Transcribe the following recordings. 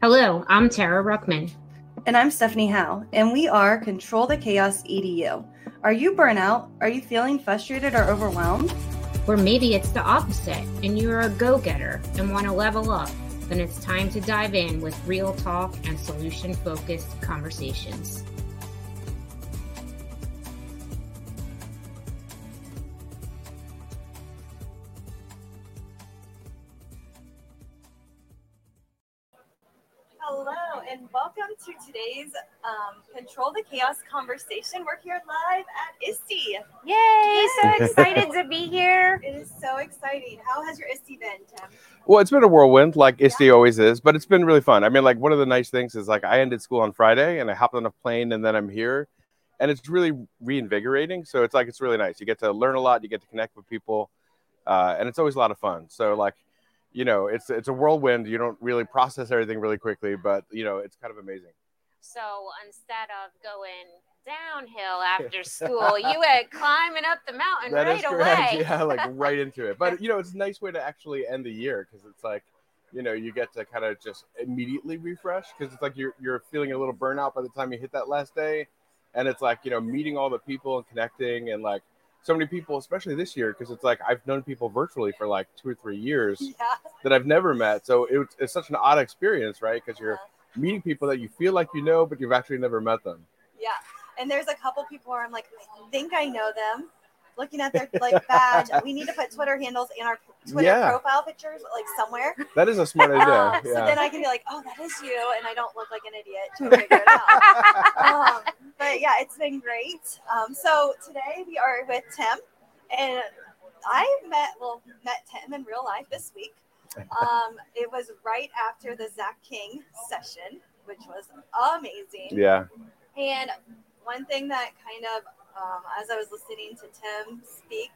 Hello, I'm Tara Ruckman. And I'm Stephanie Howe, and we are Control the Chaos EDU. Are you burnout? Are you feeling frustrated or overwhelmed? Or maybe it's the opposite and you're a go getter and want to level up. Then it's time to dive in with real talk and solution focused conversations. Control the Chaos conversation. We're here live at ISTE. Yay! So excited to be here. It is so exciting. How has your ISTE been, Tim? Well, it's been a whirlwind, like ISTE always is, but it's been really fun. I mean, like one of the nice things is like I ended school on Friday and I hopped on a plane and then I'm here, and it's really reinvigorating. So it's like it's really nice. You get to learn a lot, you get to connect with people, uh, and it's always a lot of fun. So like you know, it's it's a whirlwind. You don't really process everything really quickly, but you know, it's kind of amazing. So instead of going downhill after school, you went climbing up the mountain That right is correct. away. Yeah, like right into it. But you know, it's a nice way to actually end the year because it's like, you know, you get to kind of just immediately refresh because it's like you're you're feeling a little burnout by the time you hit that last day, and it's like you know meeting all the people and connecting and like so many people, especially this year, because it's like I've known people virtually for like two or three years Yeah. that I've never met. So it, it's such an odd experience, right? Because you're uh-huh. Meeting people that you feel like you know, but you've actually never met them. Yeah. And there's a couple people where I'm like, I think I know them. Looking at their like badge, we need to put Twitter handles in our Twitter Yeah. profile pictures, like somewhere. That is a smart idea. So yeah. then I can be like, oh, that is you, and I don't look like an idiot to figure it out. um, but yeah, it's been great. Um, so today we are with Tim, and I met well met Tim in real life this week. Um, it was right after the Zach King session, which was amazing. yeah. And one thing that kind of, um, as I was listening to Tim speak,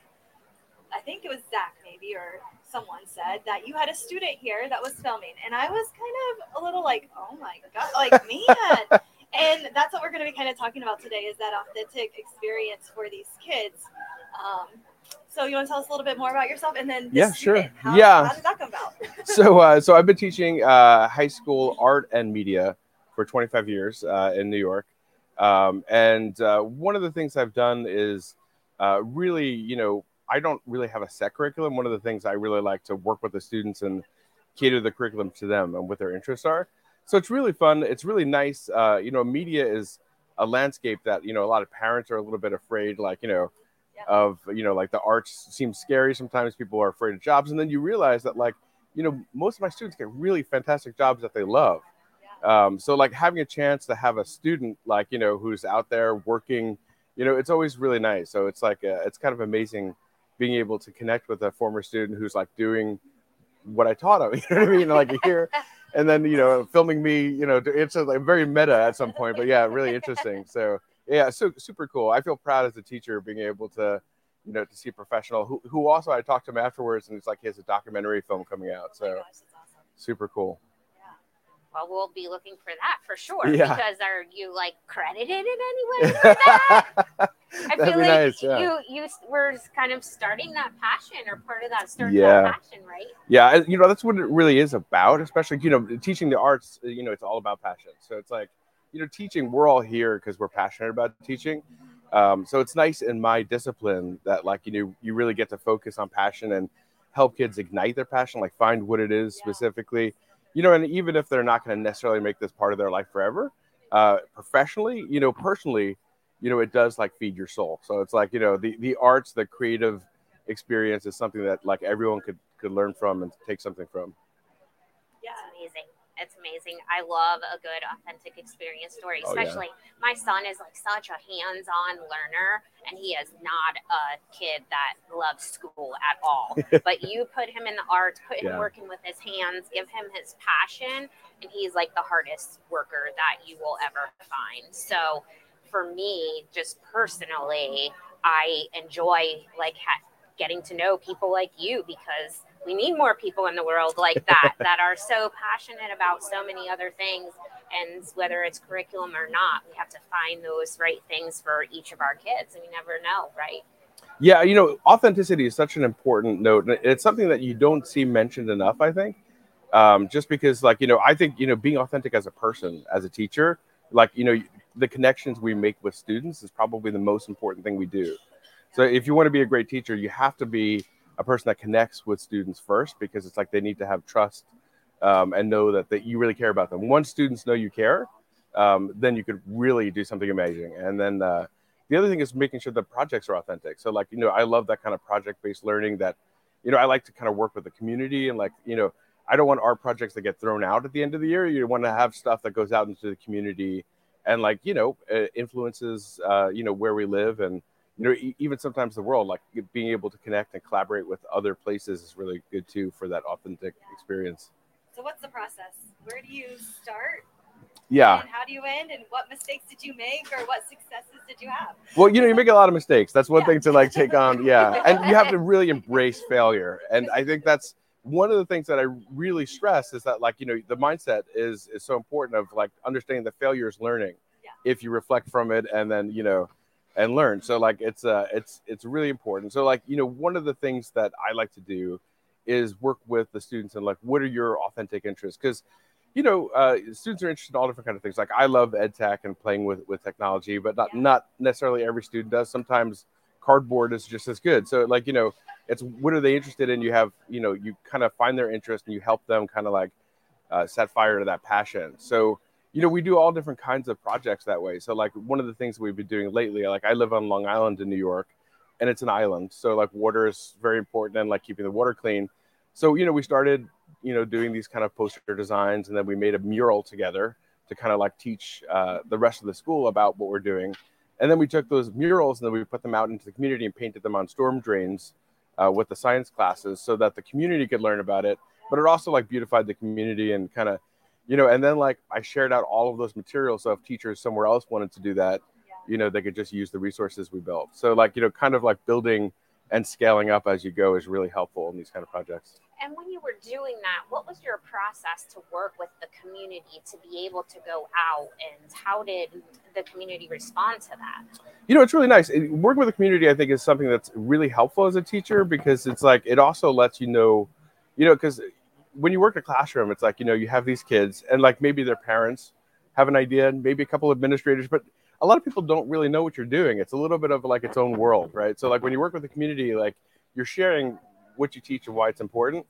I think it was Zach maybe or someone said that you had a student here that was filming, and I was kind of a little like, oh my god, like man. and that's what we're going to be kind of talking about today is that authentic experience for these kids. Um, so you want to tell us a little bit more about yourself, and then this Yeah, sure. How, Yeah. how did that come about? so uh, so I've been teaching uh, high school art and media for 25 years uh, in New York, um, and uh, one of the things I've done is uh, really, you know, I don't really have a set curriculum. One of the things I really like to work with the students and cater the curriculum to them and what their interests are. So it's really fun. It's really nice. Uh, you know, media is a landscape that you know a lot of parents are a little bit afraid, like you know, Yeah. of you know, like the arts seems scary. Sometimes people are afraid of jobs, and then you realize that like you know, most of my students get really fantastic jobs that they love. Um, so like having a chance to have a student like you know who's out there working, you know, it's always really nice. So it's like uh it's kind of amazing being able to connect with a former student who's like doing what I taught him. You know what I mean? Like here, and then you know filming me. You know, it's a, like very meta at some point, but yeah, really interesting. So yeah, so super cool. I feel proud as a teacher being able to you know to see a professional who, who also I talked to him afterwards, and it's like he has a documentary film coming out. Oh So gosh, awesome. super cool. Yeah. Well, we'll be looking for that for sure. Yeah. Because are you like credited in any way for that? I feel like nice, yeah. you you were kind of starting that passion or part of that starting Yeah. that passion, right? yeah you know that's what it really is about especially you know teaching the arts you know it's all about passion so it's like you know teaching we're all here because we're passionate about teaching um, so it's nice in my discipline that like you know you really get to focus on passion and help kids ignite their passion like find what it is Yeah. specifically you know and even if they're not going to necessarily make this part of their life forever uh, professionally you know personally you know it does like feed your soul so it's like you know the the arts the creative experience is something that like everyone could could learn from and take something from. Yeah. It's amazing. It's amazing. I love a good authentic experience story, Oh, yeah. especially my son is like such a hands-on learner and he is not a kid that loves school at all. but you put him in the arts, put him Yeah. working with his hands, give him his passion, and he's like the hardest worker that you will ever find. So for me, just personally, I enjoy like ha- getting to know people like you because we need more people in the world like that that are so passionate about so many other things and whether it's curriculum or not we have to find those right things for each of our kids and we never know right Yeah, you know, authenticity is such an important note, and it's something that you don't see mentioned enough. I think Um, just because, like, you know, I think, you know, being authentic as a person, as a teacher, like, you know, the connections we make with students is probably the most important thing we do. So if you want to be a great teacher, you have to be a person that connects with students first because it's like they need to have trust um, and know that, that you really care about them. Once students know you care, um, then you could really do something amazing. And then uh, the other thing is making sure the projects are authentic. So like, you know, I love that kind of project-based learning that, you know, I like to kind of work with the community and like, you know, I don't want our projects to get thrown out at the end of the year. You want to have stuff that goes out into the community and like, you know, influences, uh, you know, where we live and, you know, even sometimes the world, like being able to connect and collaborate with other places is really good too for that authentic experience. So what's the process? Where do you start? Yeah. And how do you end? And what mistakes did you make, or what successes did you have? Well, you know, you make a lot of mistakes. That's one Yeah. thing to like take on. Yeah, and you have to really embrace failure. And I think that's one of the things that I really stress is that like you know the mindset is is so important of like understanding that failure is learning. Yeah. If you reflect from it and then you know and learn. So like it's uh it's it's really important. So like you know one of the things that I like to do is work with the students and like what are your authentic interests because you know uh, students are interested in all different kind of things like i love ed tech and playing with with technology but not Yeah. not necessarily every student does sometimes cardboard is just as good so like you know it's what are they interested in you have you know you kind of find their interest and you help them kind of like uh, set fire to that passion so you know we do all different kinds of projects that way. So like one of the things we've been doing lately like i live on long island in new york and it's an island. So like water is very important and like keeping the water clean. So you know we started you know doing these kind of poster designs and then we made a mural together to kind of like teach uh, the rest of the school about what we're doing. And then we took those murals and then we put them out into the community and painted them on storm drains uh, with the science classes so that the community could learn about it but it also like beautified the community and kind of you know and then like i shared out all of those materials so if teachers somewhere else wanted to do that you know they could just use the resources we built. So like you know kind of like building and scaling up as you go is really helpful in these kind of projects. And when you were doing that, what was your process to work with the community to be able to go out and how did the community respond to that? you know it's really nice. Working with the community i think is something that's really helpful as a teacher because it's like it also lets you know you know because when you work in a classroom it's like you know you have these kids and like maybe their parents have an idea and maybe a couple of administrators but a lot of people don't really know what you're doing it's a little bit of like its own world right so like when you work with the community like you're sharing what you teach and why it's important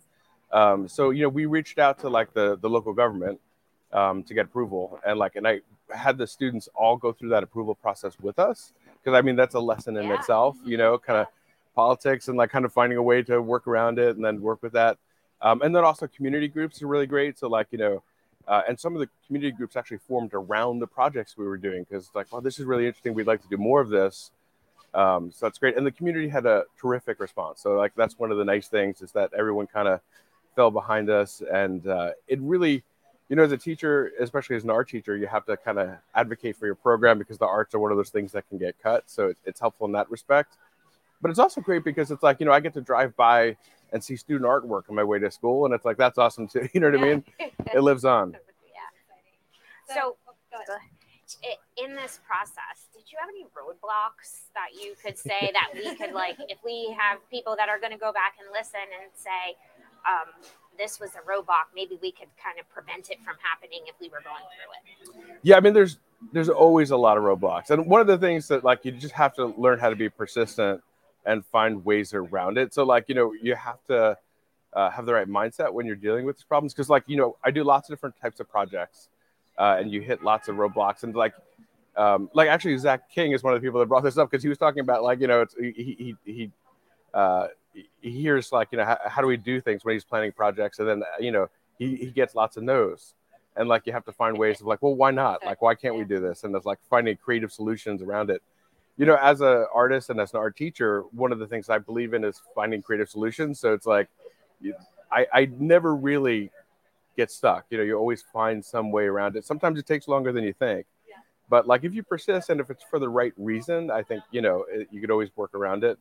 um, so you know we reached out to like the the local government um, to get approval and like and i had the students all go through that approval process with us because I mean that's a lesson in Yeah. itself, you know, kind of politics and like kind of finding a way to work around it and then work with that. Um, and then also community groups are really great. So like you know, uh, and some of the community groups actually formed around the projects we were doing because like, well, this is really interesting. We'd like to do more of this. Um, so that's great. And the community had a terrific response. So like that's one of the nice things is that everyone kind of fell behind us and uh, it really you know, as a teacher, especially as an art teacher, you have to kind of advocate for your program because the arts are one of those things that can get cut. So it, it's helpful in that respect. But it's also great because it's like, you know, I get to drive by and see student artwork on my way to school. And it's like, that's awesome too. You know what I mean? It lives on. yeah. So, So- go ahead. I- in this process, did you have any roadblocks that you could say that we could like, if we have people that are going to go back and listen and say, um, this was a roadblock, maybe we could kind of prevent it from happening if we were going through it. Yeah, I mean, there's there's always a lot of roadblocks, and one of the things that like you just have to learn how to be persistent and find ways around it. So like you know you have to uh, have the right mindset when you're dealing with these problems because like you know I do lots of different types of projects, uh, and you hit lots of roadblocks and like. Um, like actually, Zach King is one of the people that brought this up because he was talking about like you know it's, he he he uh, he hears like you know how, how do we do things when he's planning projects and then uh, you know he, he gets lots of no's and like you have to find ways of like well why not like why can't we do this and it's like finding creative solutions around it you know as an artist and as an art teacher one of the things i believe in is finding creative solutions. So it's like I, I never really get stuck. You know you always find some way around it. Sometimes it takes longer than you think. Yeah. but like if you persist and if it's for the right reason i think you know it, you could always work around it.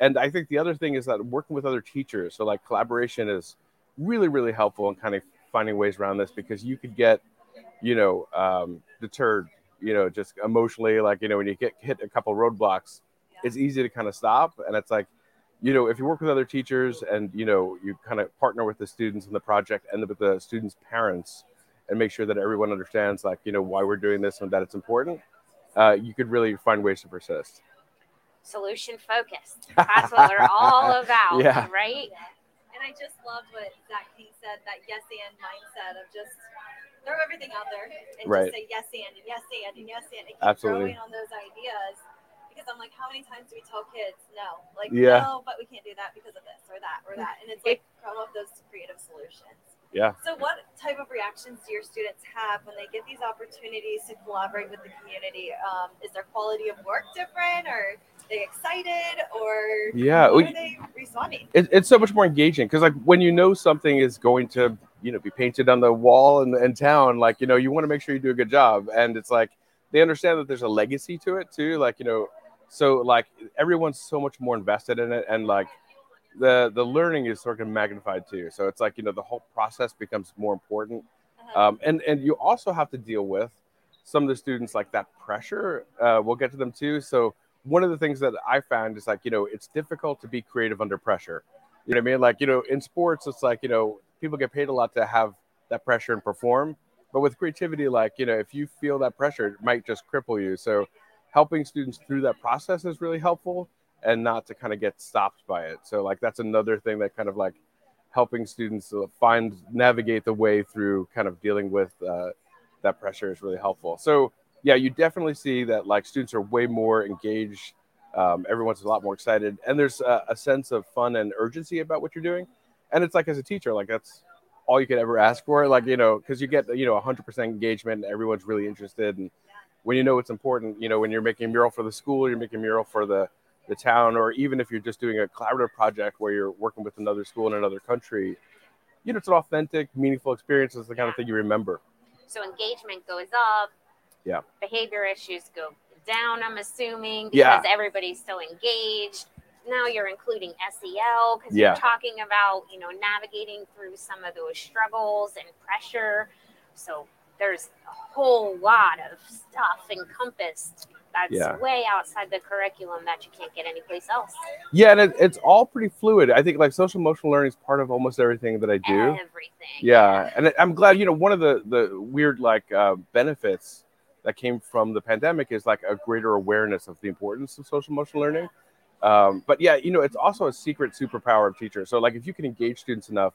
And i think the other thing is that working with other teachers so like collaboration is really really helpful in kind of finding ways around this because you could get you know um, deterred you know just emotionally like you know when you get hit a couple roadblocks Yeah. it's easy to kind of stop and it's like you know, if you work with other teachers and you know you kind of partner with the students in the project and with the students' parents, and make sure that everyone understands like you know why we're doing this and that it's important, uh, you could really find ways to persist. Solution focused. That's what we're all about, Yeah. right? And I just loved what Zach King said that yes and mindset of just throw everything out there and Right. just say yes and and yes and and yes and and keep Absolutely. growing on those ideas. Because I'm like, how many times do we tell kids no? Like, Yeah. no, but we can't do that because of this or that or that. And it's like come up those creative solutions. Yeah. So what type of reactions do your students have when they get these opportunities to collaborate with the community? Um, is their quality of work different or are they excited or Yeah, we- are they responding? it, it's so much more engaging because like when you know something is going to you know be painted on the wall in, in town like you know you want to make sure you do a good job. And it's like they understand that there's a legacy to it too like you know so like everyone's so much more invested in it and like the the learning is sort of magnified too. So it's like you know the whole process becomes more important. Uh-huh. um, and and you also have to deal with some of the students like that pressure uh, we'll get to them too. So one of the things that i found is like you know it's difficult to be creative under pressure. You know what i mean? Like you know in sports it's like you know people get paid a lot to have that pressure and perform. But with creativity like you know if you feel that pressure it might just cripple you. So helping students through that process is really helpful and not to kind of get stopped by it. So like that's another thing that kind of like helping students find navigate the way through kind of dealing with uh, that pressure is really helpful. So yeah you definitely see that like students are way more engaged. Um, everyone's a lot more excited. And there's a, a sense of fun and urgency about what you're doing and it's like as a teacher like that's all you could ever ask for like you know because you get you know 100% engagement and everyone's really interested and when you know it's important you know when you're making a mural for the school you're making a mural for the the town or even if you're just doing a collaborative project where you're working with another school in another country you know it's an authentic meaningful experience it's the kind of thing you remember So engagement goes up. Yeah. Behavior issues go down, I'm assuming, Yeah. because everybody's so engaged. Now you're including SEL because Yeah. you're talking about, you know, navigating through some of those struggles and pressure. So there's a whole lot of stuff encompassed that's Yeah. way outside the curriculum that you can't get anyplace else. yeah and it, it's all pretty fluid i think like social emotional learning is part of almost everything that i do Everything. yeah and i'm glad you know one of the the weird like uh, benefits that came from the pandemic is like a greater awareness of the importance of social emotional learning um, but yeah you know it's also a secret superpower of teachers. So like if you can engage students enough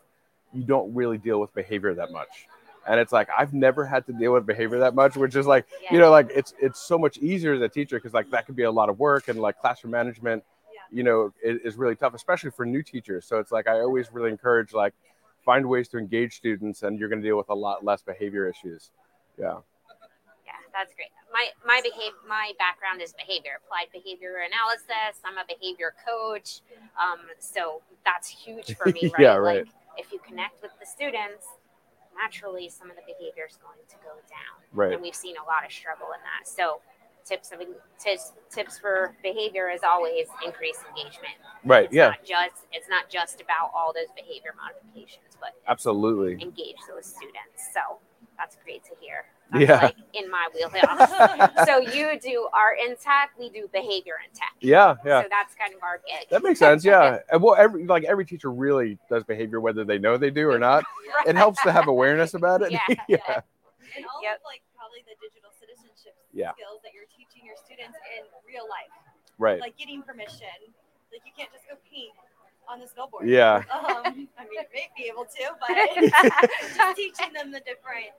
you don't really deal with behavior that much. And it's like i've never had to deal with behavior that much which is like you know like it's it's so much easier as a teacher because like that could be a lot of work and like classroom management Yeah. you know is, is really tough especially for new teachers. So it's like i always really encourage like find ways to engage students and you're going to deal with a lot less behavior issues. Yeah Yeah, that's great. My my behavior my background is behavior, applied behavior analysis. I'm a behavior coach. Um, so that's huge for me, right? Yeah, right. Like if you connect with the students, naturally some of the behavior is going to go down. right And we've seen a lot of struggle in that. So tips of tips tips for behavior is always increase engagement. right It's yeah not just it's not just about all those behavior modifications, but absolutely engage those students. So that's great to hear. That's Yeah. like in my wheelhouse. so you do art in tech, we do behavior in tech. yeah yeah So that's kind of our gig. that makes sense yeah and well every like every teacher really does behavior whether they know they do or not it helps to have awareness about it Yeah. yeah and all Yep. of like probably the digital citizenship Yeah. skills that you're teaching your students in real life, right like getting permission. Like you can't just go paint on the snowboard. yeah Um, I mean, you may be able to, but just teaching them the different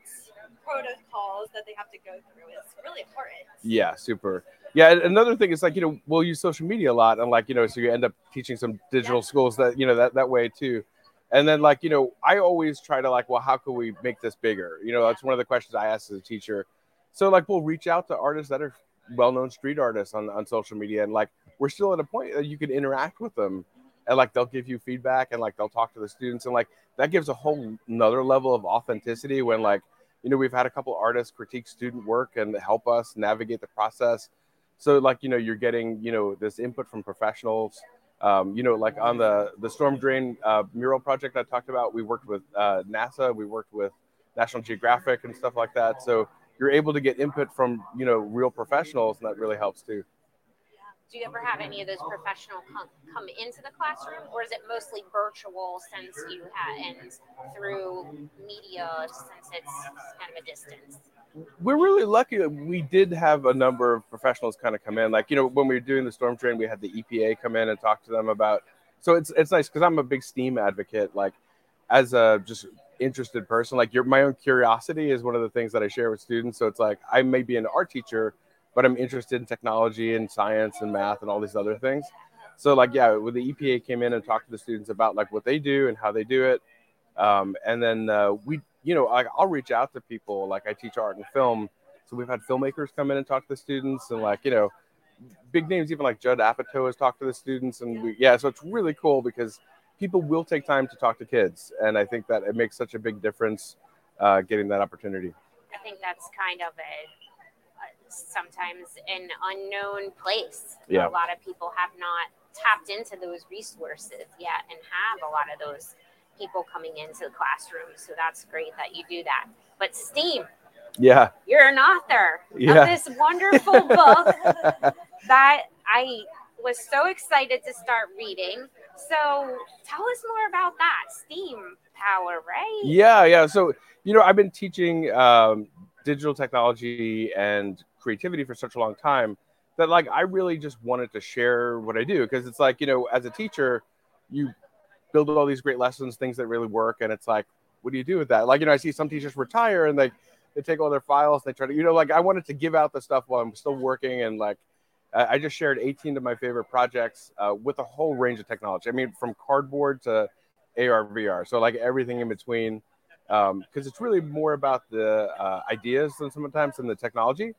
protocols that they have to go through is really important. Yeah, super. Yeah, another thing is like you know we'll use social media a lot, and like you know so you end up teaching some digital Yeah. schools that you know that that way too. And then like you know I always try to like well how can we make this bigger? You know that's one of the questions I ask as a teacher. So like we'll reach out to artists that are well-known street artists on on social media, and like we're still at a point that you can interact with them, and like they'll give you feedback, and like they'll talk to the students, and like that gives a whole another level of authenticity when like you know we've had a couple artists critique student work and help us navigate the process. So like you know you're getting you know this input from professionals. Um, you know like on the the storm drain uh, mural project i talked about we worked with uh, nasa we worked with national geographic and stuff like that. So you're able to get input from you know real professionals and that really helps too do you ever have any of those professional come, come into the classroom or is it mostly virtual since you had and through media since it's kind of a distance? We're really lucky that we did have a number of professionals kind of come in. Like you know when we were doing the storm drain we had the epa come in and talk to them about so it's it's nice because i'm a big steam advocate like as a just interested person. Like your my own curiosity is one of the things that i share with students. So it's like i may be an art teacher but I'm interested in technology and science and math and all these other things. So like yeah, when the EPA came in and talked to the students about like what they do and how they do it, um, and then uh, we you know like I'll reach out to people like I teach art and film, so we've had filmmakers come in and talk to the students and like you know big names even like Judd Apatow has talked to the students and we, yeah, so it's really cool because people will take time to talk to kids and I think that it makes such a big difference uh, getting that opportunity. I think that's kind of a sometimes an unknown place. Yeah. A lot of people have not tapped into those resources yet and have a lot of those people coming into the classroom. So that's great that you do that. But STEAM, yeah, you're an author yeah. of this wonderful book that I was so excited to start reading. So tell us more about that STEAM power, right? Yeah, yeah. So you know, I've been teaching um, digital technology and creativity for such a long time that like I really just wanted to share what I do. Because it's like you know as a teacher you build all these great lessons things that really work and it's like what do you do with that? Like you know I see some teachers retire and they they take all their files they try to you know like I wanted to give out the stuff while I'm still working and like I just shared 18 of my favorite projects uh, with a whole range of technology. I mean from cardboard to AR VR so like everything in between because um, it's really more about the uh, ideas than sometimes than the technology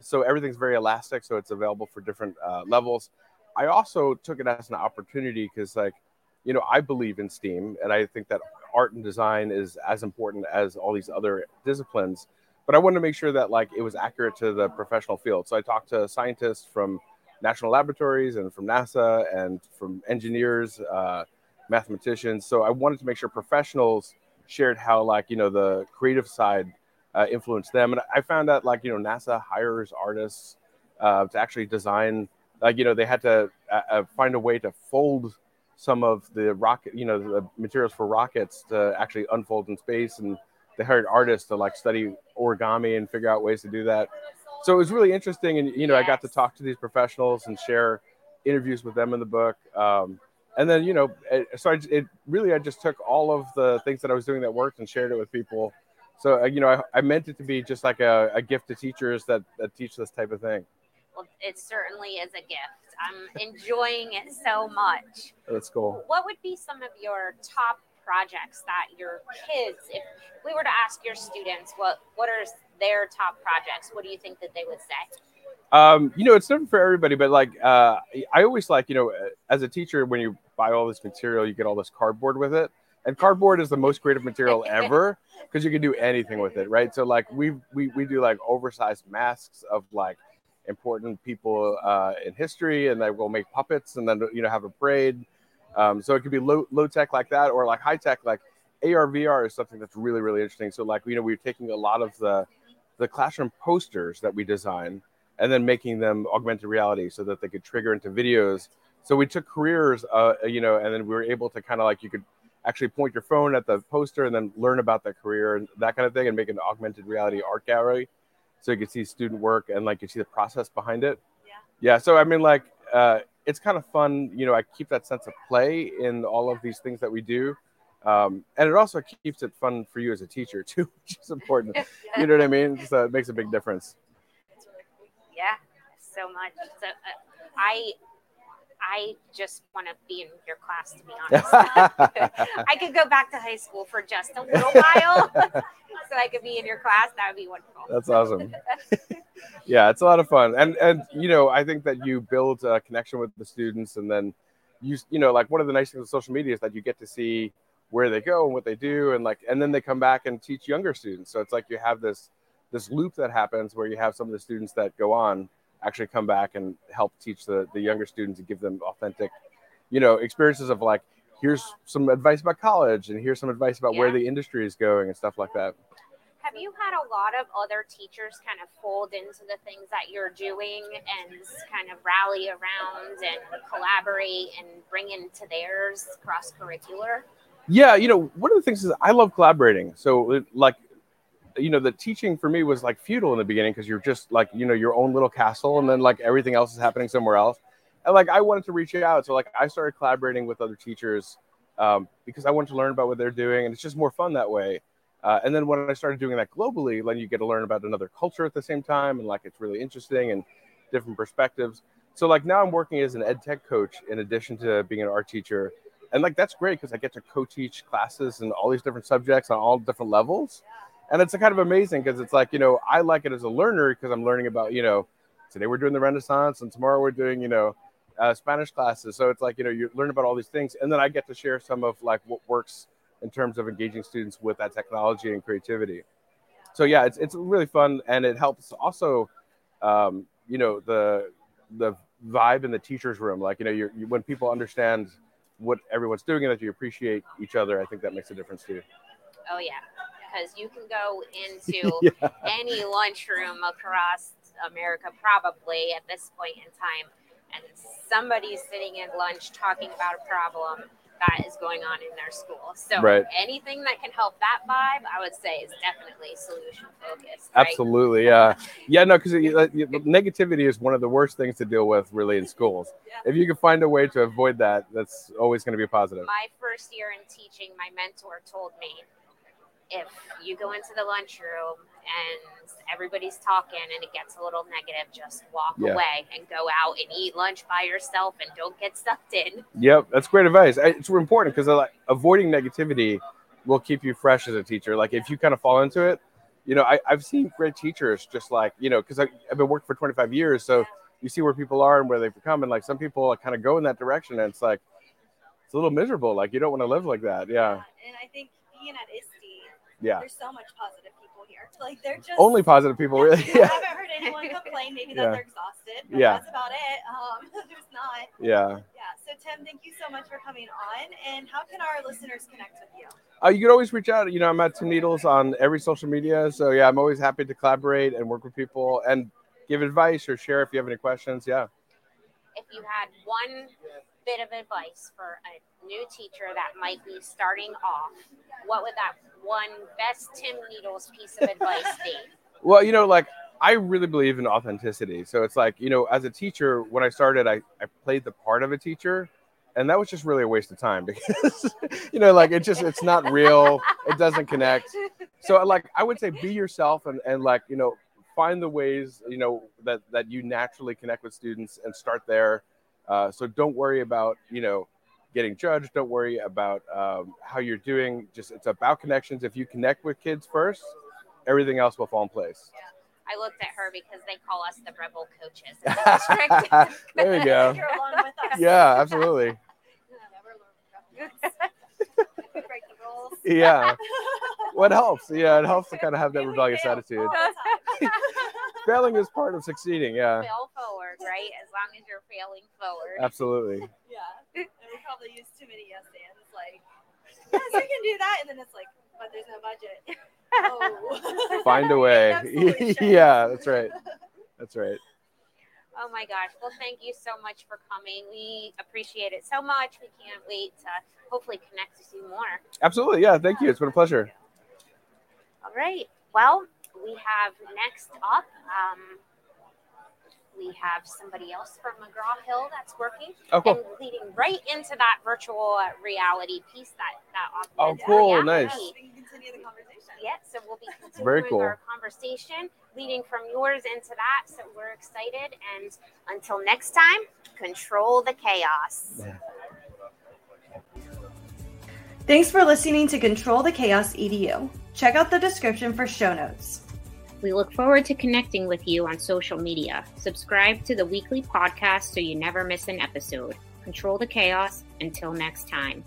so everything's very elastic so it's available for different uh, levels. I also took it as an opportunity because like you know i believe in steam and i think that art and design is as important as all these other disciplines but i wanted to make sure that like it was accurate to the professional field. So i talked to scientists from national laboratories and from nasa and from engineers uh, mathematicians so i wanted to make sure professionals shared how like you know the creative side uh, influenced them. And I found out like you know NASA hires artists uh, to actually design. Like you know they had to uh, uh, find a way to fold some of the rocket, you know, the materials for rockets to actually unfold in space, and they hired artists to like study origami and figure out ways to do that. So it was really interesting, and you know, yes. I got to talk to these professionals and share interviews with them in the book. Um, and then you know, it, so I, it really I just took all of the things that I was doing that worked and shared it with people so uh, you know, I, I, meant it to be just like a, a gift to teachers that, that teach this type of thing. Well, it certainly is a gift. I'm enjoying it so much. That's cool. What would be some of your top projects that your kids, if we were to ask your students, what what are their top projects? What do you think that they would say? Um, you know, it's different for everybody, but like uh, I always like, you know, as a teacher, when you buy all this material, you get all this cardboard with it and cardboard is the most creative material ever because you can do anything with it, right? So like we we we do like oversized masks of like important people uh, in history, and then we'll make puppets, and then you know have a parade. Um, so it could be low low tech like that, or like high tech like AR VR is something that's really really interesting. So like you know we're taking a lot of the the classroom posters that we design and then making them augmented reality so that they could trigger into videos. So we took careers, uh, you know, and then we were able to kind of like you could actually point your phone at the poster and then learn about the career and that kind of thing and make an augmented reality art gallery so you can see student work and like you see the process behind it. Yeah. Yeah so i mean like uh, it's kind of fun you know i keep that sense of play in all of these things that we do um, and it also keeps it fun for you as a teacher too which is important. You know what i mean? So it makes a big difference. Yeah so much. So uh, i I just want to be in your class, to be honest. I could go back to high school for just a little while so I could be in your class. That would be wonderful. That's awesome. yeah, it's a lot of fun. And, and, you know, I think that you build a connection with the students and then you, you know, like one of the nice things with social media is that you get to see where they go and what they do. And like, and then they come back and teach younger students. So it's like you have this, this loop that happens where you have some of the students that go on actually come back and help teach the, the younger students and give them authentic, you know, experiences of like, here's some advice about college and here's some advice about yeah. where the industry is going and stuff like that. Have you had a lot of other teachers kind of fold into the things that you're doing and kind of rally around and collaborate and bring into theirs cross curricular? Yeah, you know, one of the things is I love collaborating. So, like, you know, the teaching for me was like feudal in the beginning because you're just like, you know, your own little castle and then like everything else is happening somewhere else. And like, I wanted to reach out. So, like, I started collaborating with other teachers um, because I wanted to learn about what they're doing. And it's just more fun that way. Uh, and then when I started doing that globally, then you get to learn about another culture at the same time, and like it's really interesting and different perspectives. So like now I'm working as an ed tech coach in addition to being an art teacher, and like that's great because I get to co-teach classes and all these different subjects on all different levels, and it's kind of amazing because it's like you know I like it as a learner because I'm learning about you know today we're doing the Renaissance and tomorrow we're doing you know uh, Spanish classes, so it's like you know you learn about all these things, and then I get to share some of like what works in terms of engaging students with that technology and creativity. So yeah, it's it's really fun and it helps also, um, you know, the the vibe in the teachers' room. Like you know, you, when people understand what everyone's doing and that you appreciate each other, I think that makes a difference too. Oh yeah, because you can go into yeah. any lunchroom across America probably at this point in time, and somebody's sitting at lunch talking about a problem that is going on in their school. So right. anything that can help that vibe, I would say is definitely solution focused. Right? Absolutely, yeah, yeah. No, because negativity is one of the worst things to deal with, really, in schools. Yeah. If you can find a way to avoid that, that's always going to be positive. My first year in teaching, my mentor told me if you go into the lunchroom and everybody's talking and it gets a little negative, just walk yeah. away and go out and eat lunch by yourself and don't get sucked in. Yep, that's great advice. It's important because uh, like, avoiding negativity will keep you fresh as a teacher. Like if you kind of fall into it, you know, I, have seen great teachers just like, you know, because I've been working for 25 years. So you see where people are and where they've become. And like some people like, kind of go in that direction and it's like, it's a little miserable. Like you don't want to live like that. Yeah. yeah. And I think being at ISTE, yeah, there's so much positive people here. Like they're just only positive people, really. Yeah. I haven't heard anyone complain. Maybe that yeah. they're exhausted. yeah, that's about it. Um, there's not. Yeah. Yeah. So Tim, thank you so much for coming on. And how can our listeners connect with you? Uh, you can always reach out. You know, I'm at Tim Needles on every social media. So yeah, I'm always happy to collaborate and work with people and give advice or share if you have any questions. Yeah. If you had one bit of advice for a new teacher that might be starting off, what would that one best Tim Needles piece of advice be? Well, you know, like I really believe in authenticity. So it's like, you know, as a teacher, when I started, I, I played the part of a teacher. And that was just really a waste of time because, you know, like it just, it's not real. It doesn't connect. So like, I would say be yourself and, and like, you know, find the ways, you know, that, that you naturally connect with students and start there. Uh, so don't worry about, you know, getting judged. Don't worry about um, how you're doing. Just it's about connections. If you connect with kids first, everything else will fall in place. Yeah. I looked at her because they call us the rebel coaches the there you go. yeah, absolutely. yeah. What helps? Yeah, it helps to kind of have that rebellious attitude. Failing is part of succeeding. Yeah. Fail forward, right? As long as you're failing forward. Absolutely. Yeah. And we probably use too many yes ands. Like, yes, we can do that, and then it's like, but there's no budget. Oh. Find a way. yeah, that's right. That's right. Oh my gosh. Well, thank you so much for coming. We appreciate it so much. We can't wait to hopefully connect with you more. Absolutely. Yeah. Thank you. It's been a pleasure. All right. Well, we have next up, um, we have somebody else from McGraw Hill that's working oh, cool. and leading right into that virtual reality piece that that Oh, cool, nice. continue the conversation. Yeah, so we'll be continuing Very cool. our conversation, leading from yours into that. So we're excited, and until next time, control the chaos. Yeah. Thanks for listening to Control the Chaos EDU. Check out the description for show notes. We look forward to connecting with you on social media. Subscribe to the weekly podcast so you never miss an episode. Control the chaos. Until next time.